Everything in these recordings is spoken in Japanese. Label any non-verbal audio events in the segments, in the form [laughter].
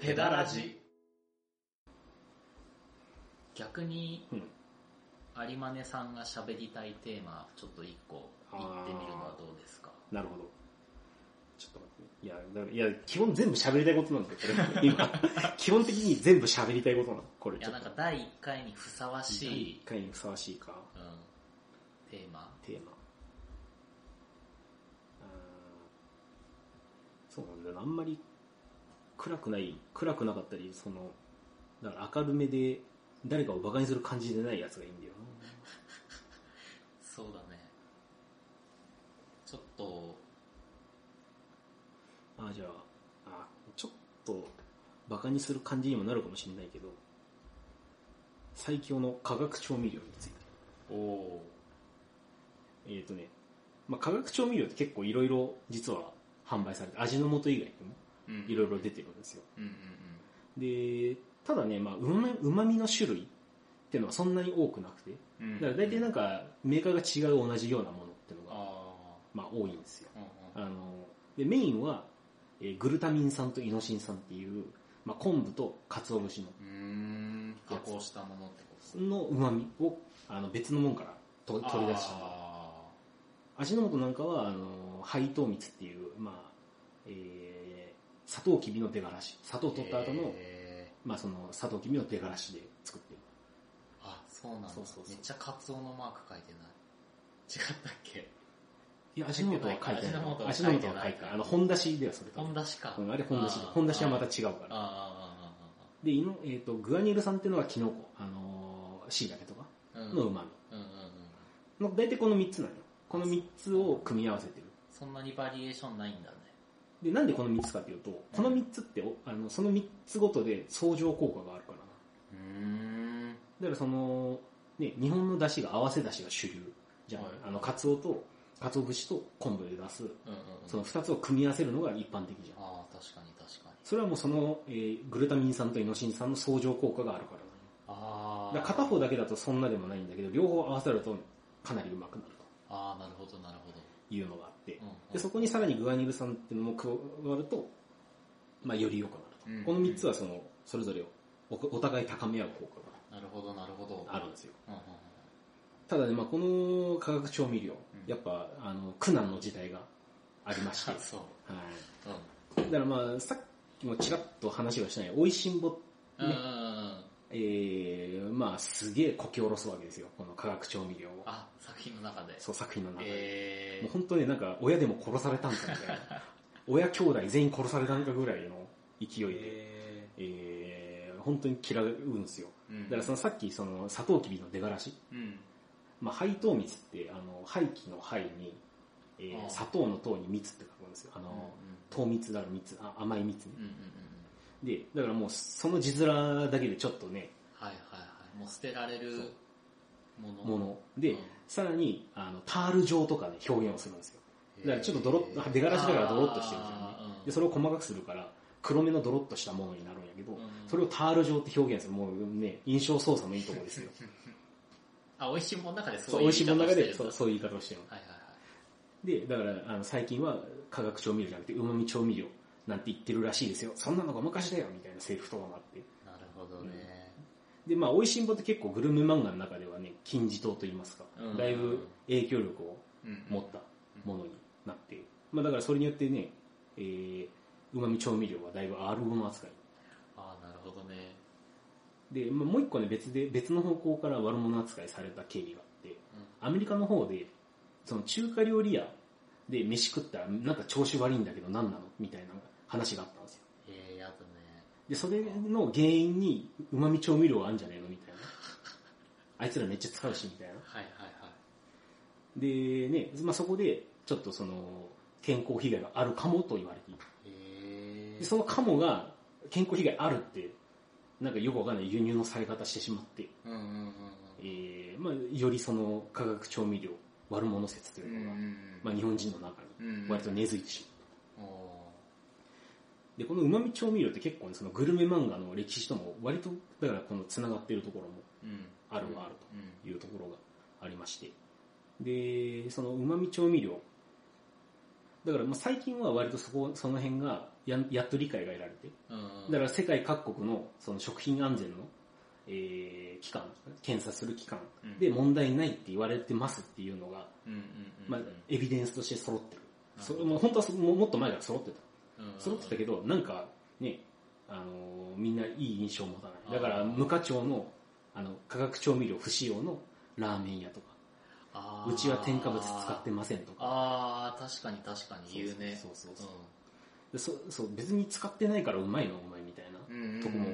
ペダラジ逆にうん。有馬根さんが喋りたいテーマちょっと一個言ってみるのはどうですか？なるほど。ちょっと待ってね。いや、いや、基本全部喋りたいことなんだけど、[laughs] 今。基本的に全部喋りたいことなの。これいや。なんか第1回にふさわし第い一、回にふさわしいか、うん、テーマテーマ。そうなんだよな。あんまり暗くない、暗くなかったり、その、だから明るめで誰かを馬鹿にする感じでないやつがいいんだよそうだねちょっとな。あーじゃあ、あーちょっと馬鹿にする感じにもなるかもしれないけど、最強の化学調味料について。おおえっ、とね、まあ、化学調味料って結構いろいろ実は販売されて、味の素以外にもうんいろいろ出てるんですよ。で、ただね、まあ、うまみの種類っていうのはそんなに多くなくて、うん。だから大体なんかメーカーが違う同じようなものっていうのが、あまあ多いんですよ。あの、で、メインは、えーグルタミン酸とイノシン酸っていう、まあ昆布と鰹節の、加工したものってことの旨味を、あの、別のもんからと取り出した。あ味の素なんかは、あの、配糖蜜っていう、まあ、えー、砂糖きびの出がらし。砂糖ー取った後の、へまあその砂糖きびの出がらしで作ってる。ーあそうなんだそうそうそうめっちゃカツオのマーク書いてない違ったっけ？いや、味の素は書いてない。味味のの素は書いてない。あの、本出しではそれと。本出しかうんあれ本出しで。本出しはまた違うから。で、いのえっ、と、グアニル酸っていうのはキノコ、あのー、椎茸とかの旨うんうんうん大体この3つなのよ。この3つを組み合わせてる。そんなにバリエーションないんだねで、なんでこの3つかっていうと、この3つって、おあの、その3つごとで相乗効果があるからな。うーん。だからその、ね、日本の出汁が合わせ出汁が主流じゃん。はい。あの、カツオと、カツオ節と昆布で出す、うんうんうん。その2つを組み合わせるのが一般的じゃん。ああ確かに確かに。それはもうその、えーグルタミン酸とイノシン酸の相乗効果があるから。なああだ片方だけだとそんなでもないんだけど、両方合わせるとかなりうまくなるああなるほどなるほど。というのがでそこにさらにグアニル酸っていうのも加わると、まあ、より良くなると。うんこの3つはその、それぞれをおお互い高め合う効果なるほどなるほど。があるんですよ。ただね、まあ、この化学調味料、うん。やっぱ、あの、苦難の時代がありまして、[laughs] はい。だからまあ、さっきもちらっと話がしたね、美味しんぼ、ねえー、まあ、すげえこき下ろすわけですよ、この化学調味料を。あ作品の中でそう、作品の中で。えもう本当になんか、親でも殺されたんかみたいな。[laughs] 親兄弟全員殺されたんかぐらいの勢いで、ええー、本当に嫌うんですよ。ー、だからそのさっきそのサトウキビの出がらし、うんまあ、廃糖蜜って、あの、廃棄の廃に、えーああ砂糖の糖に蜜って書くんですよ。あうんうんの、糖蜜だから蜜、あ甘い蜜ね。うんうんうんで、だからもうその字面だけでちょっとね、はいはいはいもう捨てられるものもの。で、うんさらに、あの、タール状とかで表現をするんですよ。だからちょっとドロッ、出がらしだからドロッとしてるじゃんねあーうん。で、それを細かくするから、黒めのドロッとしたものになるんやけど、うんそれをタール状って表現する。もうね、印象操作のいいところですよ。[laughs] あ美味しいものの中でそ、そうういう美味しいものの中で、そう、そういう言い方をしてるの。はいはいはいで、だから、あの、最近は化学調味料じゃなくて、旨味調味料なんて言ってるらしいですよ。そんなのが昔だよみたいなセリフとかもあって。なるほどね、で、まあ、美味しんぼって結構グルメ漫画の中ではね、金字塔と言いますか、うん。だいぶ影響力をうん。持ったものになって、まあ、だからそれによってね、えー、旨味調味料はだいぶ R 語の扱い。ああなるほどね。で、まあ、もう一個ね、別で、別の方向から悪者扱いされた経緯があって、アメリカの方で、その中華料理屋で飯食ったら、なんか調子悪いんだけど何なの？みたいな話があったんですよ。ええやだねで、それの原因に旨味調味料があるんじゃねえのみたいな。[laughs] あいつらめっちゃ使うし、みたいな。はいはいはいで、ね、まあ、そこで、ちょっとその、健康被害があるかもと言われている。えでそのかもが、健康被害あるって、なんかよくわかんない輸入のされ方してしまって、うんうんうんえーまあ、よりその化学調味料悪者説とういうのが、んまあ、日本人の中うんに割と根付いてしまう。おで、この旨味調味料って結構ね、そのグルメ漫画の歴史とも割と、だからこの繋がっているところもあるはあるうんというところがありまして。で、その旨味調味料。だからまあ最近は割とそこ、その辺が、ややっと理解が得られて、うんだから世界各国のその食品安全の、えー機関、検査する機関うんで問題ないって言われてますっていうのが、まあ、エビデンスとして揃ってる。うんそれも本当はもっと前から揃ってた。うん。揃ってたけど、なんかね、あのーみんないい印象を持たない。だから、無課長の、あの、化学調味料不使用のラーメン屋とか、うちは添加物使ってませんとか、ああ確かに確かに言うねそう。そうそうでそそう別に使ってないからうまいのお前みたいなうんうんうん。とこも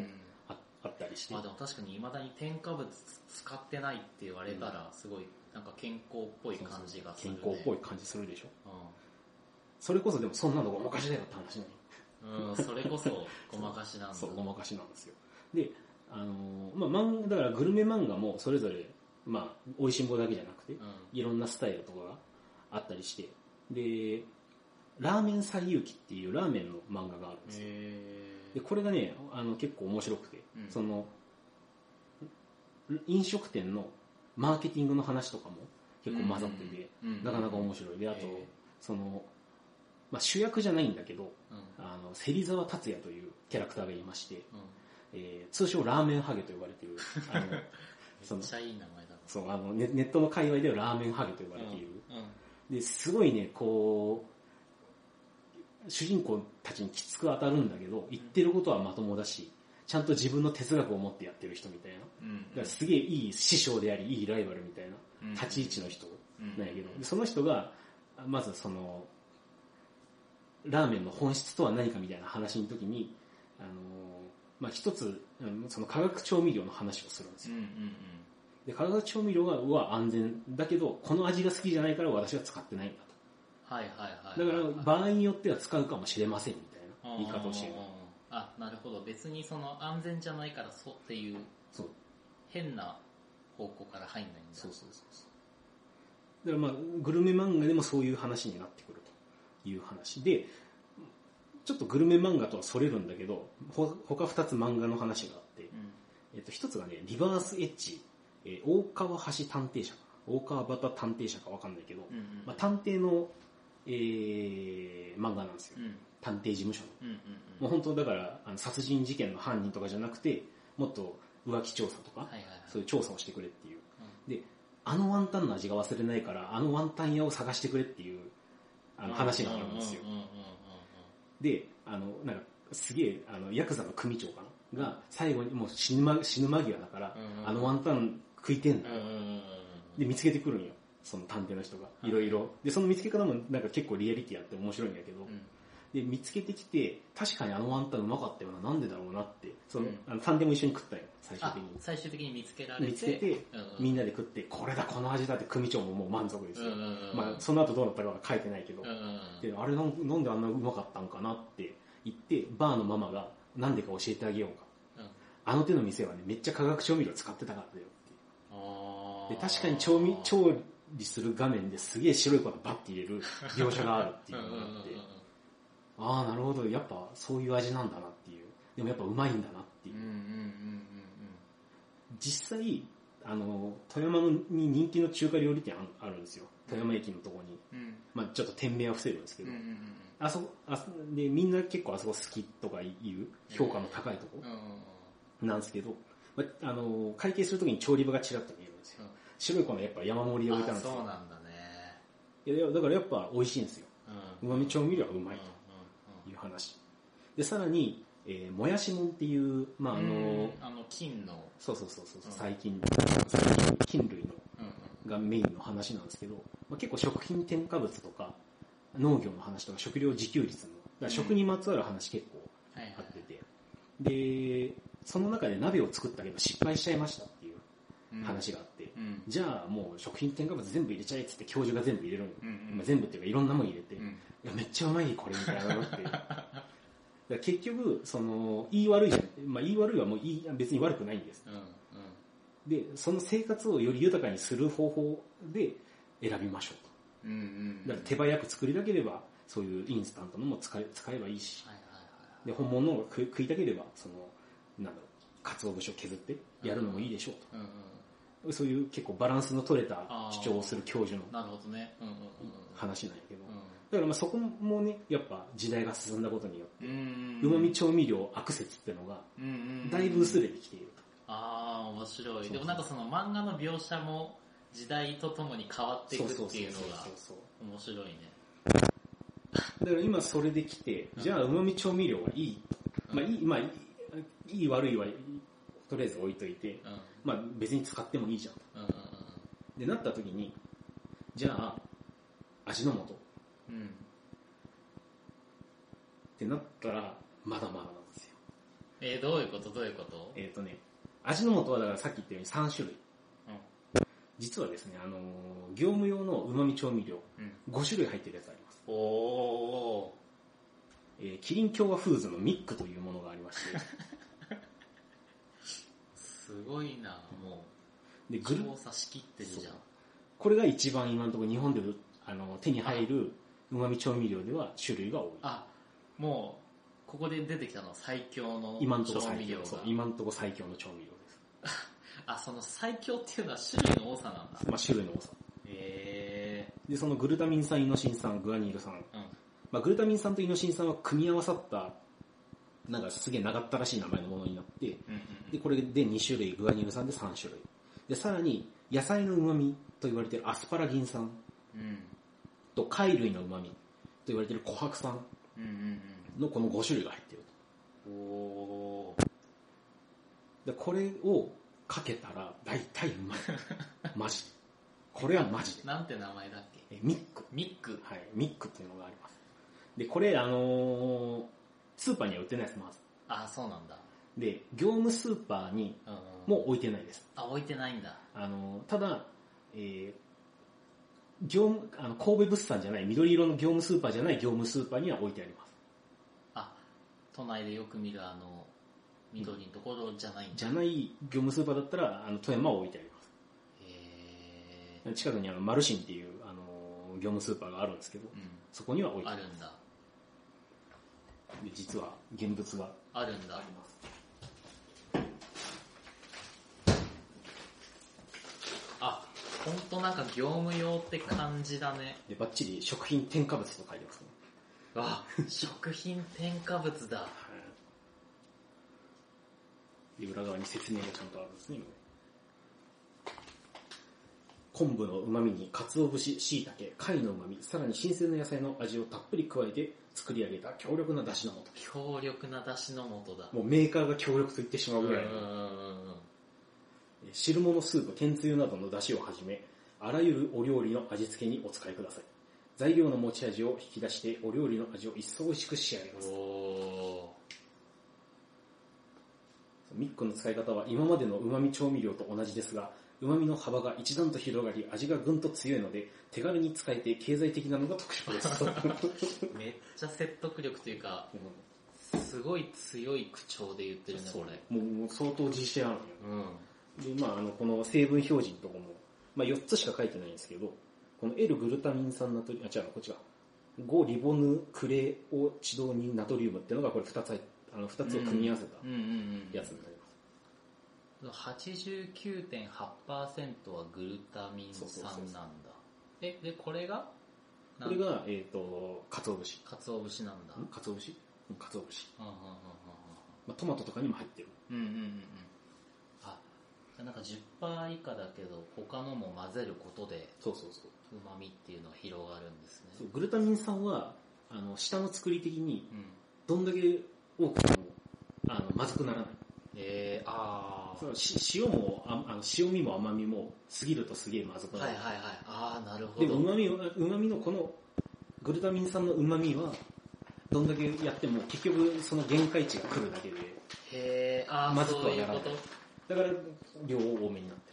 ああったりして、まあでも確かに未だに添加物使ってないって言われたらすごいなんか健康っぽい感じがする、ね、健康っぽい感じするでしょ。うそれこそでもそんなのごまかしだよって話なの。ん、うん、それこそごまかしなんだそう、ごまかしなんですよ。で、あのーまあ、漫画、だからグルメ漫画もそれぞれ、まあ、美味しんぼだけじゃなくて、うんいろんなスタイルとかがあったりして、で、ラーメン最遊記っていうラーメンの漫画があるんですよ。へで、これがね、あの、結構面白くて、うんその、飲食店のマーケティングの話とかも結構混ざってて、うんなかなか面白い。で、あとその、まあ、主役じゃないんだけど、うん。あの、芹沢達也というキャラクターがいまして、うん。えー通称ラーメンハゲと呼ばれている、あの、[laughs] そのめっちゃいい名前だな。そう、あのネ、ネットの界隈ではラーメンハゲと呼ばれている。うん。うん。で、すごいね、こう、主人公たちにきつく当たるんだけど、言ってることはまともだし、ちゃんと自分の哲学を持ってやってる人みたいな。だうん。からすげえいい師匠であり、いいライバルみたいな。うん。立ち位置の人うんなんやけど、でその人が、まずその、ラーメンの本質とは何かみたいな話の時に、あのーまあ、一つ、うんその化学調味料の話をするんですよ。うんうんで、化学調味料はは安全だけど、この味が好きじゃないから私は使ってないんだはいはいはいと。だはいから、場合によっては使うかもしれませんみたいな言い方をしてるうん。うんうんあなるほど別にその安全じゃないからそうっていうそう。変な方向から入んないんだそうそうそうそう。だからまあ、グルメ漫画でもそういう話になってくるという話で、ちょっとグルメ漫画とはそれるんだけど、ほ他二つ漫画の話があって、うんえっと、一つがね、リバースエッジ、えー大川橋探偵社かな。大川端探偵社かわかんないけど、うんうんまあ、探偵の、えー漫画なんですよ。うん探偵事務所の。うんうんもう本当だから、あの殺人事件の犯人とかじゃなくて、もっと浮気調査とか、はいはいはいそういう調査をしてくれっていう。で、あのワンタンの味が忘れないから、あのワンタン屋を探してくれっていう、あの話があるんですよで、あの、なんか、すげえ、あの、ヤクザの組長かな？が、最後にもう死ぬ間死ぬ間際だから、あのワンタン食いてんだよ。で、見つけてくるんよ。その探偵の人が。いろいろ。で、その見つけ方もなんか結構リアリティあって面白いんだけど、うんで、見つけてきて、確かにあのワンタンうまかったよな、なんでだろうなって、その、うん。あの探偵も一緒に食ったよ、最終あ的に。最終的に見つけられて。見つけて、うんうん。みんなで食って、これだ、この味だって組長ももう満足ですよ。うんうんうん。まあ、その後どうなったかは書いてないけど、うんうんうん。であれなんであんなうまかったんかなって言って、バーのママがなんでか教えてあげようか。うん。あの手の店はね、めっちゃ化学調味料使ってたからだよって。で、確かに調味、調理する画面ですげえ白い粉バッて入れる描写があるっていうのがあって、ああ、なるほど、やっぱそういう味なんだなっていう。でもやっぱうまいんだなっていう。実際、あの、富山に人気の中華料理店ああるんですよ。富山駅のとこに。うん。うんまあちょっと店名は伏せるんですけど、あそこ、あそで、みんな結構あそこ好きとか言う、評価の高いとこなんですけど、まあ、あの、会計するときに調理場がちらっと見えるんですよ。うん。白い粉やっぱ山盛りで置いてあるんですよ。あそうなんだね。いやだからやっぱ美味しいんですよ。うまみ調味料はうまいという話。で、さらに、えーもやしもんっていう、まああうんの、あの金の。そうそうそうそう、うん。最近、最近、菌類のうんうん。がメインの話なんですけど、まあ、結構食品添加物とか農業の話とか食料自給率の、だ食にまつわる話結構はいはい。あってて、で、その中で鍋を作ったけど失敗しちゃいましたっていううん。話があって、うん。じゃあもう食品添加物全部入れちゃえっつって教授が全部入れるの。よ、うんうん。まあ、全部っていうかいろんなもん入れて、いうんやめっちゃうまいこれみたいなのって。[laughs] だ結局、その、言い悪いじゃん。まあ言い悪いはもういい別に悪くないんです。うんうん。で、その生活をより豊かにする方法で選びましょう。と。うんうん。だから手早く作りたければ、そういうインスタントのも使え使えばいいし、はいはいはいで、本物のが食い食いたければ、その、なんだろう、鰹節を削ってやるのもいいでしょううんうん。と。そういう結構バランスの取れた主張をする教授の話なんやけど、だからまあそこもね、やっぱ時代が進んだことによって、うんうまみ調味料アクセスってのが、うんうんだいぶ薄れてきていると。ああ、面白い。でもなんかその漫画の描写も時代とともに変わっていくっていうのがそうそう面白いね。だから今それできて、じゃあうまみ調味料はいい。まあいい、まあいい、いい悪いは、とりあえず置いといて、うん。まあ別に使ってもいいじゃん。うんうんで、なった時に、じゃあ、味の素っうん。うん。てなったら、まだまだなんですよ。えー、どういうこと？どういうこと？えっ、とね、味の素はだからさっき言ったように3種類。うん。実はですね、あのー業務用のうまみ調味料、うん。5種類入ってるやつあります。おー。えーキリン共和フーズのミックというものがありまして、[laughs] すごいな、もで、う。グル調査しきってるじゃん。これが一番今のところ日本であの手に入るうまみ調味料では種類が多い。あ、もう、ここで出てきたのは最強の今のところ調味料が。今のところ最強の調味料です。[laughs] あ、その最強っていうのは種類の多さなんだ。まあ種類の多さ。へで、そのグルタミン酸、イノシン酸、グアニル酸。ー。うん。まあ、グルタミン酸とイノシン酸は組み合わさった、なんかすげえ長ったらしい名前のものになって、うんうんで、これで2種類、グアニル酸で3種類。で、さらに、野菜の旨味と言われているアスパラギン酸うん。と貝類の旨味と言われている琥珀酸うんうんのこの5種類が入っているうん。お。で、これをかけたら大体うまい。[laughs] マジで。これはマジで。なんて名前だっけ？えミック。ミック。はい、ミックっていうのがあります。で、これ、あのースーパーには売ってないです、まず。あ、そうなんだ。で、業務スーパーにうん。もう置いてないです。あ、置いてないんだ。あのーただ、えー業務、あの、神戸物産じゃない、緑色の業務スーパーじゃない業務スーパーには置いてあります。あ、都内でよく見るあの、緑のところじゃないんだ。じゃない業務スーパーだったら、あの、富山は置いてあります。へ近くにあの、マルシンっていう、あのー業務スーパーがあるんですけど、ー。うん。そこには置いてありまあるんだ。実は、現物があるんだあり。ます。あ、ほんとなんか業務用って感じだね。で、バッチリ食品添加物と書いてますね。あ、食品添加物だ。で、裏側に説明がちゃんとあるんですね。昆布の旨味に鰹節、椎茸、貝の旨味、さらに新鮮な野菜の味をたっぷり加えて作り上げた強力な出汁の素。強力な出汁の素だ。もうメーカーが強力と言ってしまうぐらいのうんうんうんうん汁物スープ、天つゆなどの出汁をはじめ、あらゆるお料理の味付けにお使いください。材料の持ち味を引き出して、お料理の味を一層美味しく仕上げます。おミックの使い方は今までの旨味調味料と同じですが、旨味の幅が一段と広がり、味がぐんと強いので、手軽に使えて経済的なのが特徴です。ー [laughs] めっちゃ説得力というか、すごい強い口調で言ってるね、これ。もう相当自信あるよ。うん。で、まああの、この成分表示のとこも、まあ4つしか書いてないんですけど、この L グルタミン酸ナトリウム、あ、違う、こっちが。5リボヌクレオチドニナトリウムっていうのがこれ2つあの、2つを組み合わせた。やつになります。89.8%はグルタミンそうそうそうそう酸なんだ。え、で、これがこれが、えっ、と、鰹節。鰹節なんだ。ん鰹節うん鰹節。うんうんまあ、トマトとかにも入ってる。うんうんうん。うんうんうんうん。あ、じゃあなんか10%以下だけど、他のも混ぜることで、そうそうそう。旨味っていうのが広がるんですね。そうグルタミン酸は、あの、下の作り的に、うん。どんだけ多くても、あの、まずくならない。えー、あー。そのし塩もああの塩味も甘みも過ぎるとすげえまずくなる、はいはいはい。あー、なるほでど。旨味は旨味のこのグルタミン酸の旨味はどんだけやっても結局その限界値が来るだけでへー、あー、まずくそういうこはならないと？だから量多めになって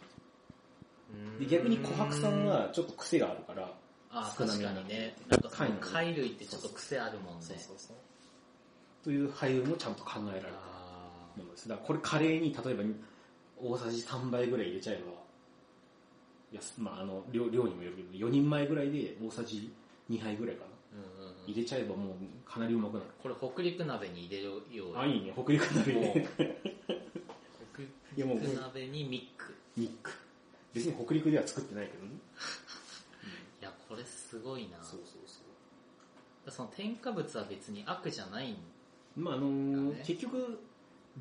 るで逆に琥珀酸はちょっと癖があるからあー確少なめにかにね。なんか貝類ってちょっと癖あるもんね。という配分もちゃんと考えられたあものですだからこれカレーに例えば大さじ3倍ぐらい入れちゃえばいやまああの量量にもよるけど4人前ぐらいで大さじ2杯ぐらいかなーうんうんうん入れちゃえばもうかなりうまくなる。これ北陸鍋に入れるようあ、いいね。北陸鍋ね。いやもう鍋にミック。ミック。別に北陸では作ってないけどね。[laughs] いや、これすごいな。そうそうそう。その添加物は別に悪じゃないんまああのーね結局、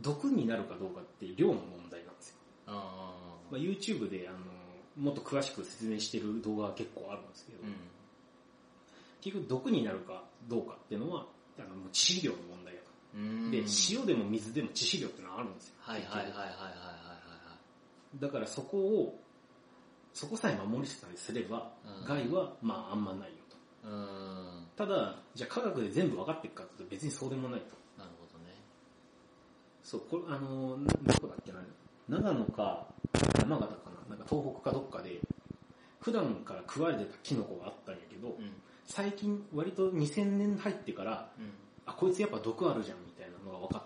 毒になるかどうかって量の問題なんですよ。あまあ、YouTube で、あのーもっと詳しく説明してる動画が結構あるんですけど、うん。結局毒になるかどうかっていうのは、あの致死量の問題だと。うん。で、塩でも水でも致死量ってのはあるんですよ。はいはいはいはいはいはいはいだからそこを、そこさえ守りさえすれば、うん害はまああんまないよと。はい。うん。ただ、じゃあ科学で全部分かっていくかって別にそうでもないと。なるほどね。そう、これ、あのどこだっけな、長野か山形かな、なんか東北かどっかで、普段から食われてたキノコがあったんやけど、うん。最近割と2000年入ってから、うん。あ、こいつやっぱ毒あるじゃんみたいなのが分かっ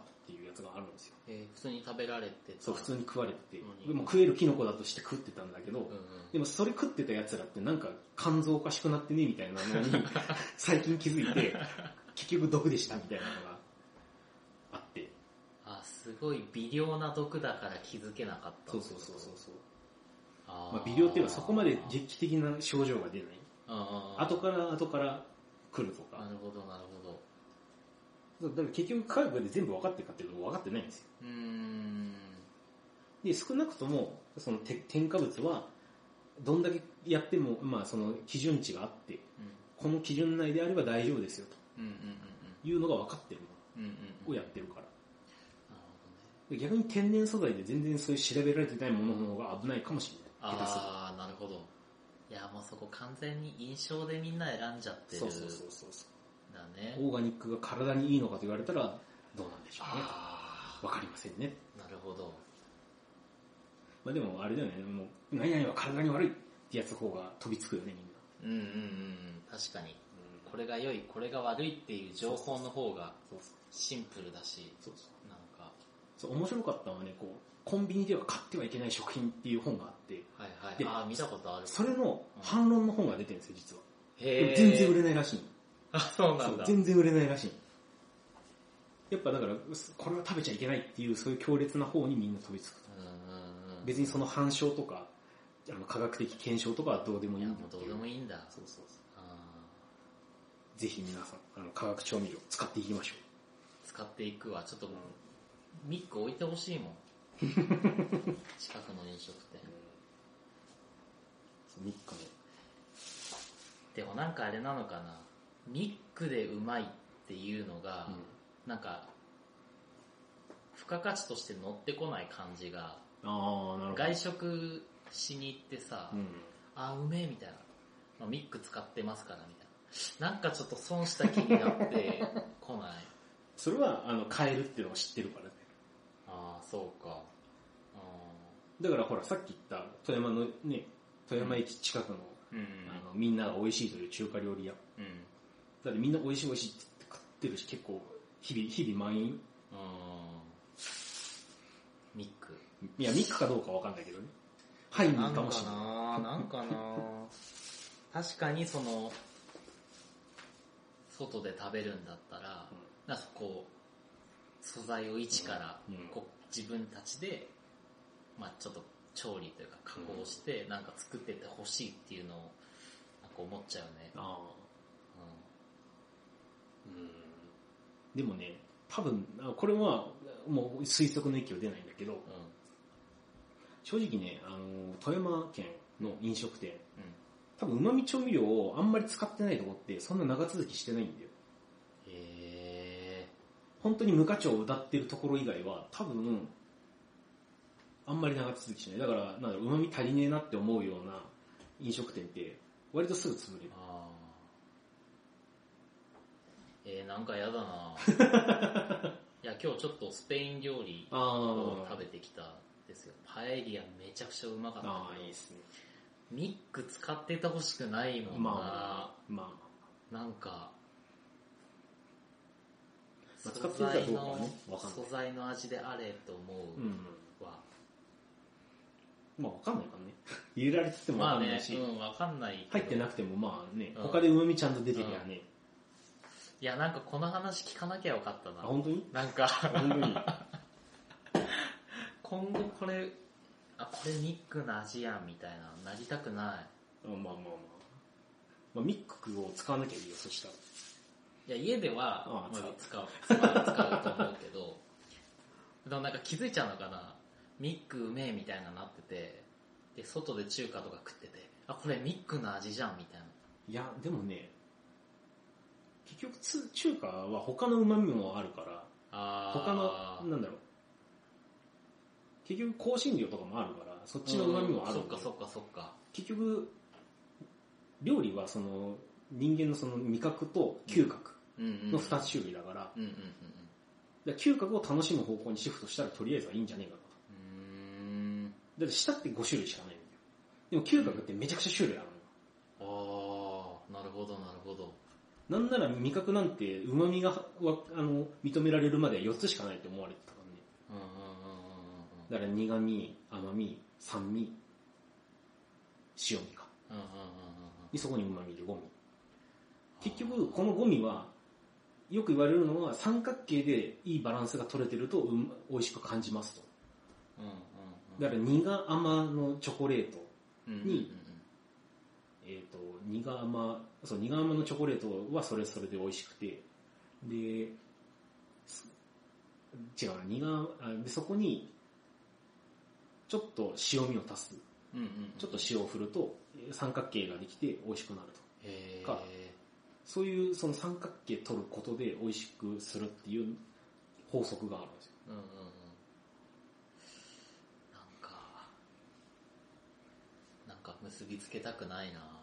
あるんですよ。えー普通に食べられてたそう、普通に食われててうん、でも食えるキノコだとして食ってたんだけど、うんうん。でもそれ食ってた奴らってなんか肝臓おかしくなってねみたいなのに [laughs] 最近気づいて、結局毒でしたみたいなのがあって、あ、すごい微量な毒だから気づけなかった。そうそうそうそうそう。あーまあ、微量っていうかそこまで劇的な症状が出ない。あー後から後から来るとか。なるほどなるほど。だから結局科学で全部分かってるかっていうと分かってないんですよ。うーん。で、少なくとも、そのて添加物は、どんだけやっても、まあその基準値があって、うん。この基準内であれば大丈夫ですよというのが分かってるうん。うんうんのうん。をやってるから。なるで逆に天然素材で全然そういう調べられてないものの方が危ないかもしれない。ああ、なるほど。いや、もうそこ完全に印象でみんな選んじゃってる。そうそうそうそうそう。だね。オーガニックが体にいいのかと言われたら、どうなんでしょうね。あわかりませんね。あ、なるほど。まあでもあれだよね、もう、何々は体に悪いってやつ方が飛びつくよね、みんな。うんうんうん。確かに。これが良い、これが悪いっていう情報の方がシンプルだし、そうそう。なんか、そう、面白かったのはね、こう、コンビニでは買ってはいけない食品っていう本があって、はいはい。でああ、見たことある。それの反論の本が出てるんですよ、実は。でへえ。も全然売れないらしいの。あ、そうなんだ。全然売れないらしいの。やっぱだから、これは食べちゃいけないっていう、そういう強烈な方にみんな飛びつく。別にその反証とか、あの科学的検証とかはどうでもいいんだっていうもうどうでもいいんだ。そうそうそう。あぜひ皆さん、あの、化学調味料使っていきましょー使っていくわ。ちょっともう、ミック置いてほしいもん。[laughs] 近くの飲食店。う。そう、3日でもなんかあれなのかな。ミックでうまいっていうのが、目。なんか、付加価値として乗ってこない感じが。外食しに行ってさ、うん。あ、うめえみたいな。まあ、ミック使ってますからみたいな。なんかちょっと損した気になって [laughs] こない。それは、あの、買えるっていうのを知ってるからね。ああ、そうか。あだからほら、さっき言った富山のね、富山駅近くの、ーうんあの、みんなが美味しいという中華料理屋。うん。だってみんな美味しい美味しいって食ってるし、結構、日々、日々満員。うん。ミック。いや、ミックかどうかわかんないけどね。はい、ミなんかもしれない。ななんかな確かにその、外で食べるんだったら、なんかこう、素材を一からうんうんこう自分たちで、まあちょっと調理というか加工して、なんか作ってってほしいっていうのを、なんか思っちゃうね。ああ。ううん。でもね、多分、あこれは、もう推測の域は出ないんだけど、ん。うん。正直ね、あの、富山県の飲食店、うん。多分旨味調味料をあんまり使ってないとこってそんな長続きしてないんだよ。へ本当に無課長を歌ってるところ以外は多分、あんまり長続きしない。だから、なんだろう、旨味足りねえなって思うような飲食店って割とすぐ潰れるー。。あーえー、なんかやだな [laughs] いや、今日ちょっとスペイン料理をあ食べてきたんですよ。パエリアめちゃくちゃうまかったあいいですね。ミック使っててほしくないもんな。まあ、まなんか、まあ素使ってるか材どうかはのねわかんない素材の味であれと思あ、う。うんわ。まあわかんないからね。[laughs] 入れられててもわまあね、かんないし、うん、わかんない。入ってなくてもまあね、うん他で旨味ちゃんと出てるやね。いや、なんかこの話聞かなきゃよかったあ、な。本当に？なんか、本当に？[laughs] 今後これ、あ、これミックの味やんみたいな、なりたくない。あまあまあまあ。まあ、ミックを使わなきゃいいよ、そしたら。いや、家では、ああまあ使う使う、使う、使うと思うけど、でもなんか気づいちゃうのかな、ミックうめえみたいななってて、で、外で中華とか食ってて、あ、これミックの味じゃんみたいな。いや、でもね、結局つ中華は他の旨味もあるから、あ他の、なんだろう。結局香辛料とかもあるから、そっちの旨味もあるそっかそっかそっか。結局、料理はその人間のその味覚と嗅覚。の二つ種類だから、うんうんうんら嗅覚を楽しむ方向にシフトしたらとりあえずはいいんじゃねえかと。うん。だって舌って5種類しかないんだよ。でも嗅覚ってめちゃくちゃ種類あるのよ。ああ、なるほどなるほど。なんなら味覚なんて旨味がわあの認められるまでは4つしかないって思われてたからね。だから苦味、甘み、酸味、塩味か。で、そこに旨味で5味。結局、この5味は、よく言われるのは三角形でいいバランスが取れてると、うん、美味しく感じますと。だから苦甘のチョコレート、にえっ、と、苦甘、そう、苦甘のチョコレートはそれそれで美味しくて、で、す違うな、苦あで、そこに、ちょっと塩味を足す。うんうんうん。ちょっと塩を振ると、えー三角形ができて美味しくなると。へかえ。そういうその三角形取ることで美味しくするっていう法則があるんですよ。うんうんうん。なんか、なんか結びつけたくないな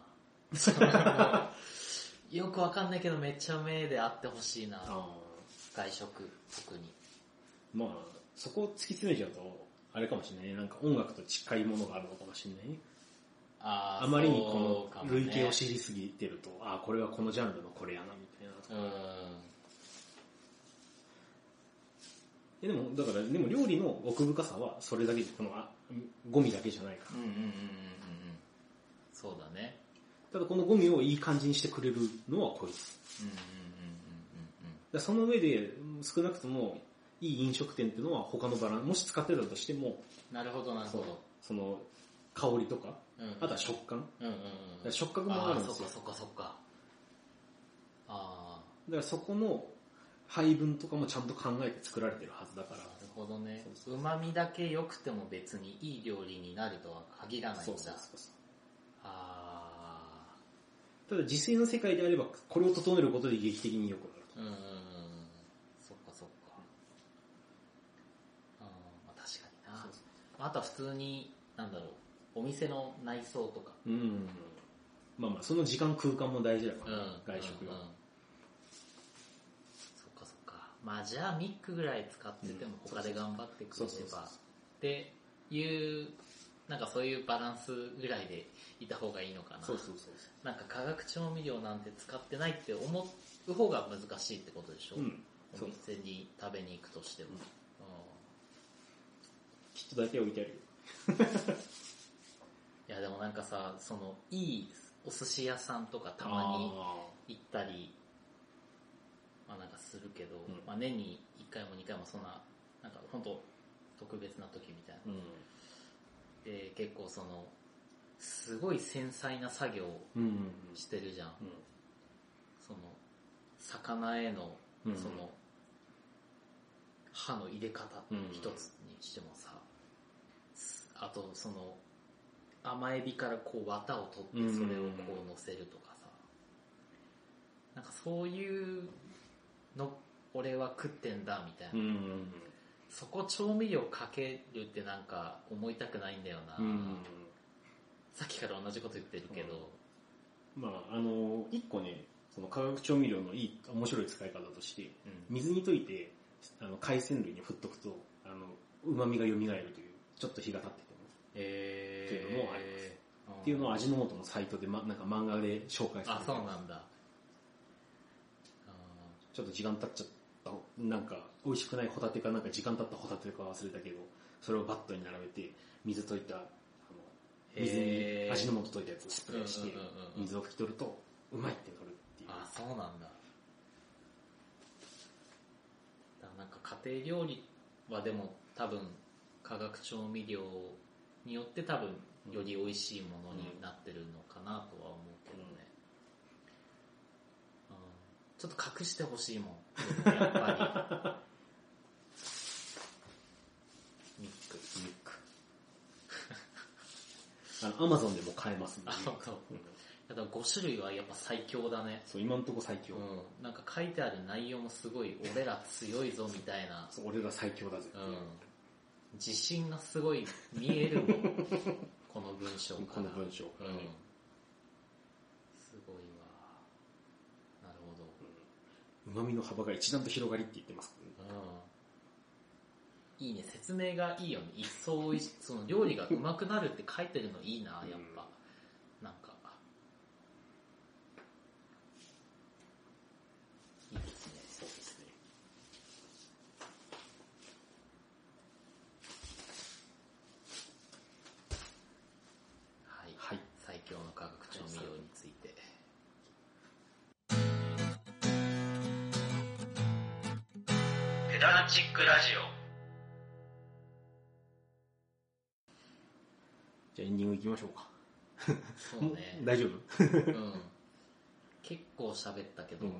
[laughs] よくわかんないけどめっちゃ目であってほしいな。外食、特に。まあ、そこを突き詰めちゃうと、あれかもしれないね。なんか音楽と近いものがあるのかもしれないね。あーあまりにこの類型を知りすぎてると、ああ、これはこのジャンルのこれやな、みたいな。うん。えでも、だから、でも料理の奥深さはそれだけで、このあゴミだけじゃないから。うんうんうんうんうんうん。そうだね。ただこのゴミをいい感じにしてくれるのはこいつ。うんうんうんだからその上で、うん少なくとも、いい飲食店っていうのは他のバランス、もし使ってたとしても。なるほどなるほど。その、香りとか、うんうんあとは食感。うんうんうん。触覚もあるんですよそっか。そっかそっか。あだからそこの配分とかもちゃんと考えて作られてるはずだからあ、な。るほどねそう。そう旨味だけ良くても別にいい料理になるとは限らないんだ。そうそうそうそう。あただ自炊の世界であれば、これを整えることで劇的に良くなるあ、うん。そっかそっか。うん、まあ確かにな。そうあとは普通に、なんだろう、お店の内装とか。と。うん。まあまあ、その時間空間も大事だから、うん。外食は。うんうんそっかそっか。まあじゃあミックぐらい使っててもうん他で頑張ってくれれば、そうそうそうそうっていう、なんかそういうバランスぐらいでいた方がいいのかな。そうそうそうなんか化学調味料なんて使ってないって思う方が難しいってことでしょ、そう。うん。そう。お店に食べに行くとしても。うんうきっと大体置いてあるよ。んいやでもなんかさ、その、いいお寿司屋さんとかたまにあ行ったり、まあなんかするけど、うんまあ年に1回も2回もそんな、なんか本当特別な時みたいな。ーうん。で、結構その、すごい繊細な作業をうんうんしてるじゃん。うん。その、魚への、うんその、刃の入れ方うん一つにしてもさ、あとその、甘エビからこう綿を取ってそれをこう乗せるとかさ、なんかそういうの、俺は食ってんだみたいな。うんうんそこ調味料かけるってなんか思いたくないんだよな。うん。うん。さっきから同じこと言ってるけど、まああの、一個ね、その化学調味料のいい、面白い使い方として、うん水に溶いて、あの、海鮮類に振っとくと、あの、旨味が蘇るという、ちょっと火が立ってても。えー、っていうのもありますうんっていうのを味の素のサイトで、ま、なんか漫画で紹介されあ、てそうなんだ。あちょっと時間経っちゃった、なんか、美味しくないホタテかなんか時間経ったホタテか忘れたけど、それをバットに並べて、水溶いた、あの、水に味の素溶いたやつをスプレーして水を拭き取ると、うまいってなるっていう。あ、そうなんだ。だなんか家庭料理はでも多分化学調味料によって多分より美味しいものになってるのかなとは思うけどね。うんちちょっと隠してほしいもん。やっぱり。ミック。ミック。あの、アマゾンでも買えますんであ、そうそう。だから5種類はやっぱ最強だね。そう、今んとこ最強。うん。なんか書いてある内容もすごい、俺ら強いぞみたいな。そう俺ら最強だぜ。うん。自信がすごい見えるもん。[laughs] この文章から。この文章うん。すごいわ。なるほど。旨味の幅が一段と広がりって言ってます、うん。いいね、説明がいいよね。一層その料理がうまくなるって書いてるのいいな、やっぱ。ペダルチックラジオ。じゃあエンディング行きましょうか。そうね。[laughs] 大丈夫？うん。結構喋ったけど、うん。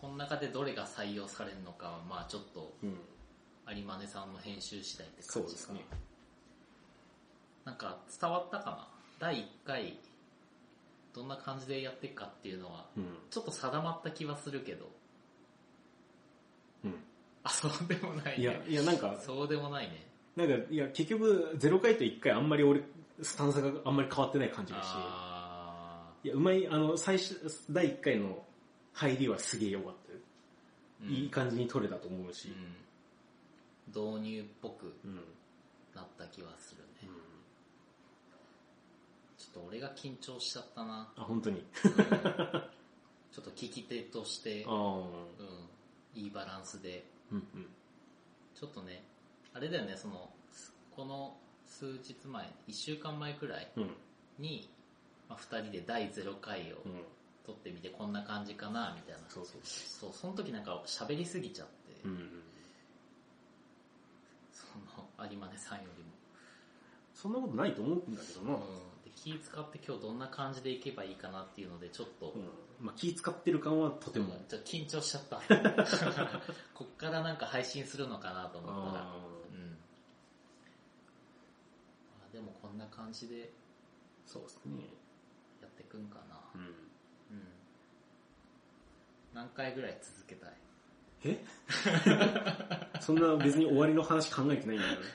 この中でどれが採用されるのかは、まあちょっと、うん。有馬根さんの編集次第って感じかそうですね。なんか伝わったかな？第1回、どんな感じでやっていくかっていうのは、うん。ちょっと定まった気はするけど、うん。あ、そうでもないね。いや、いや、なんか、そうでもないね。なんか、いや、結局、0回と1回あんまり俺、スタンスがあんまり変わってない感じがしいや、うまい、あの、最初、第1回の入りはすげえ良かったよ。ー、いい感じに撮れたと思うし。うん。導入っぽくうん。うん。なった気はするね。ちょっと俺が緊張しちゃったな。あ、本当に。うん [laughs] ちょっと聞き手として。うん、いいバランスで、うんうん。ちょっとね、あれだよね、その、この数日前、1週間前くらいうん。に、まあ、2人で第0回をうん。撮ってみてこんな感じかな、みたいな。そうそうそう、その時なんか喋りすぎちゃって、うんうん。その、有馬根さんよりも。そんなことないと思うんだけどな。うん、で気使って今日どんな感じでいけばいいかなっていうので、ちょっと、うん。まあ気使ってる感はとても。うんちょっと緊張しちゃった。[laughs] こっからなんか配信するのかなと思ったら、あうん。あでもこんな感じでそうですね。やってくんかな。うん。うん。何回ぐらい続けたい？え？[laughs] そんな別に終わりの話考えてないんだよね。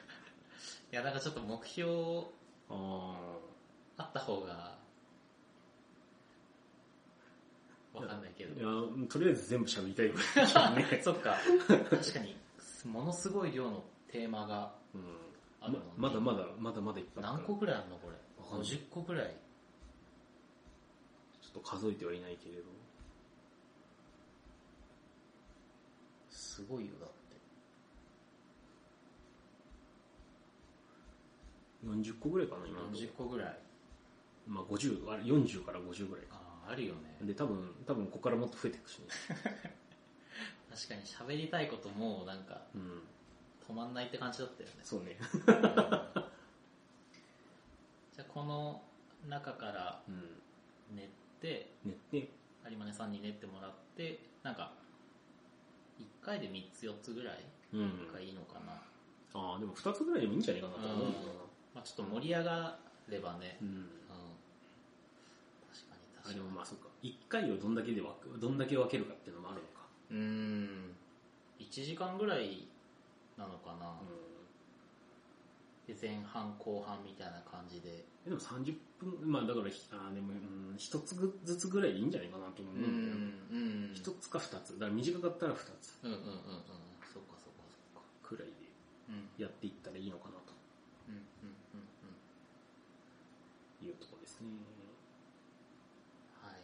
いや、なんかちょっと目標ああった方が、わかんないけあ。どい。や、とりあえず全部喋りたいよね。[laughs] そっか。確かに、ものすごい量のテーマがうんあるもんねままだまだ、まだまだいっぱい何個ぐらいあるのこれ？わかんない50個ぐらい。ちょっと数えてはいないけれど。すごいよ、だって。40個ぐらいかな、今のとこ40個ぐらい。まあ50、あれ40から50ぐらいか。ああ、あるよね。で、多分、多分ここからもっと増えていくしね。[laughs] 確かに喋りたいこともなんかうん。止まんないって感じだったよね。そうね。[laughs] じゃあこの中からうん。練って、ね、で、有馬根さんに練ってもらって、なんか、1回で3つ4つぐらいうん。がいいのかな。ああ、でも2つぐらいでもいいんじゃないかなと思うけどな。まあちょっと盛り上がればね。うん。あ、でもまあそうか。1回をどんだけで分け、どんだけ分けるかっていうのもあるのか。うーん。1時間ぐらいなのかな。で、前半後半みたいな感じで。でも30分、まあだから、ひあーでも、うん、一つずつぐらいでいいんじゃないかなと思ううんだけど、ん。うん。一つか二つ。だから短かったら二つうんうんうんうん。そっかそっかそっか。くらいでうん。やっていったらいいのかなうんうんうんというところですね。うん。はい。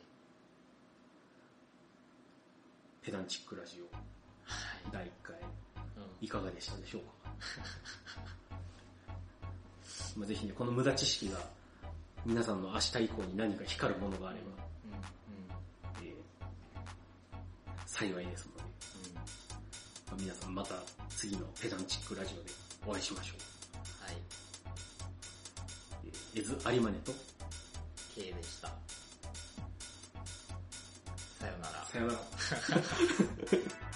ペダンチックラジオはい。第1回、うん。いかがでしたでしょうか？[laughs] まあぜひね、この無駄知識が皆さんの明日以降に何か光るものがあれば、うんうんえー幸いですので、まあ皆さんまた次のペダンチックラジオでお会いしましょう。はい。えー、エズ・有馬ネと K でした。さよなら。さよなら。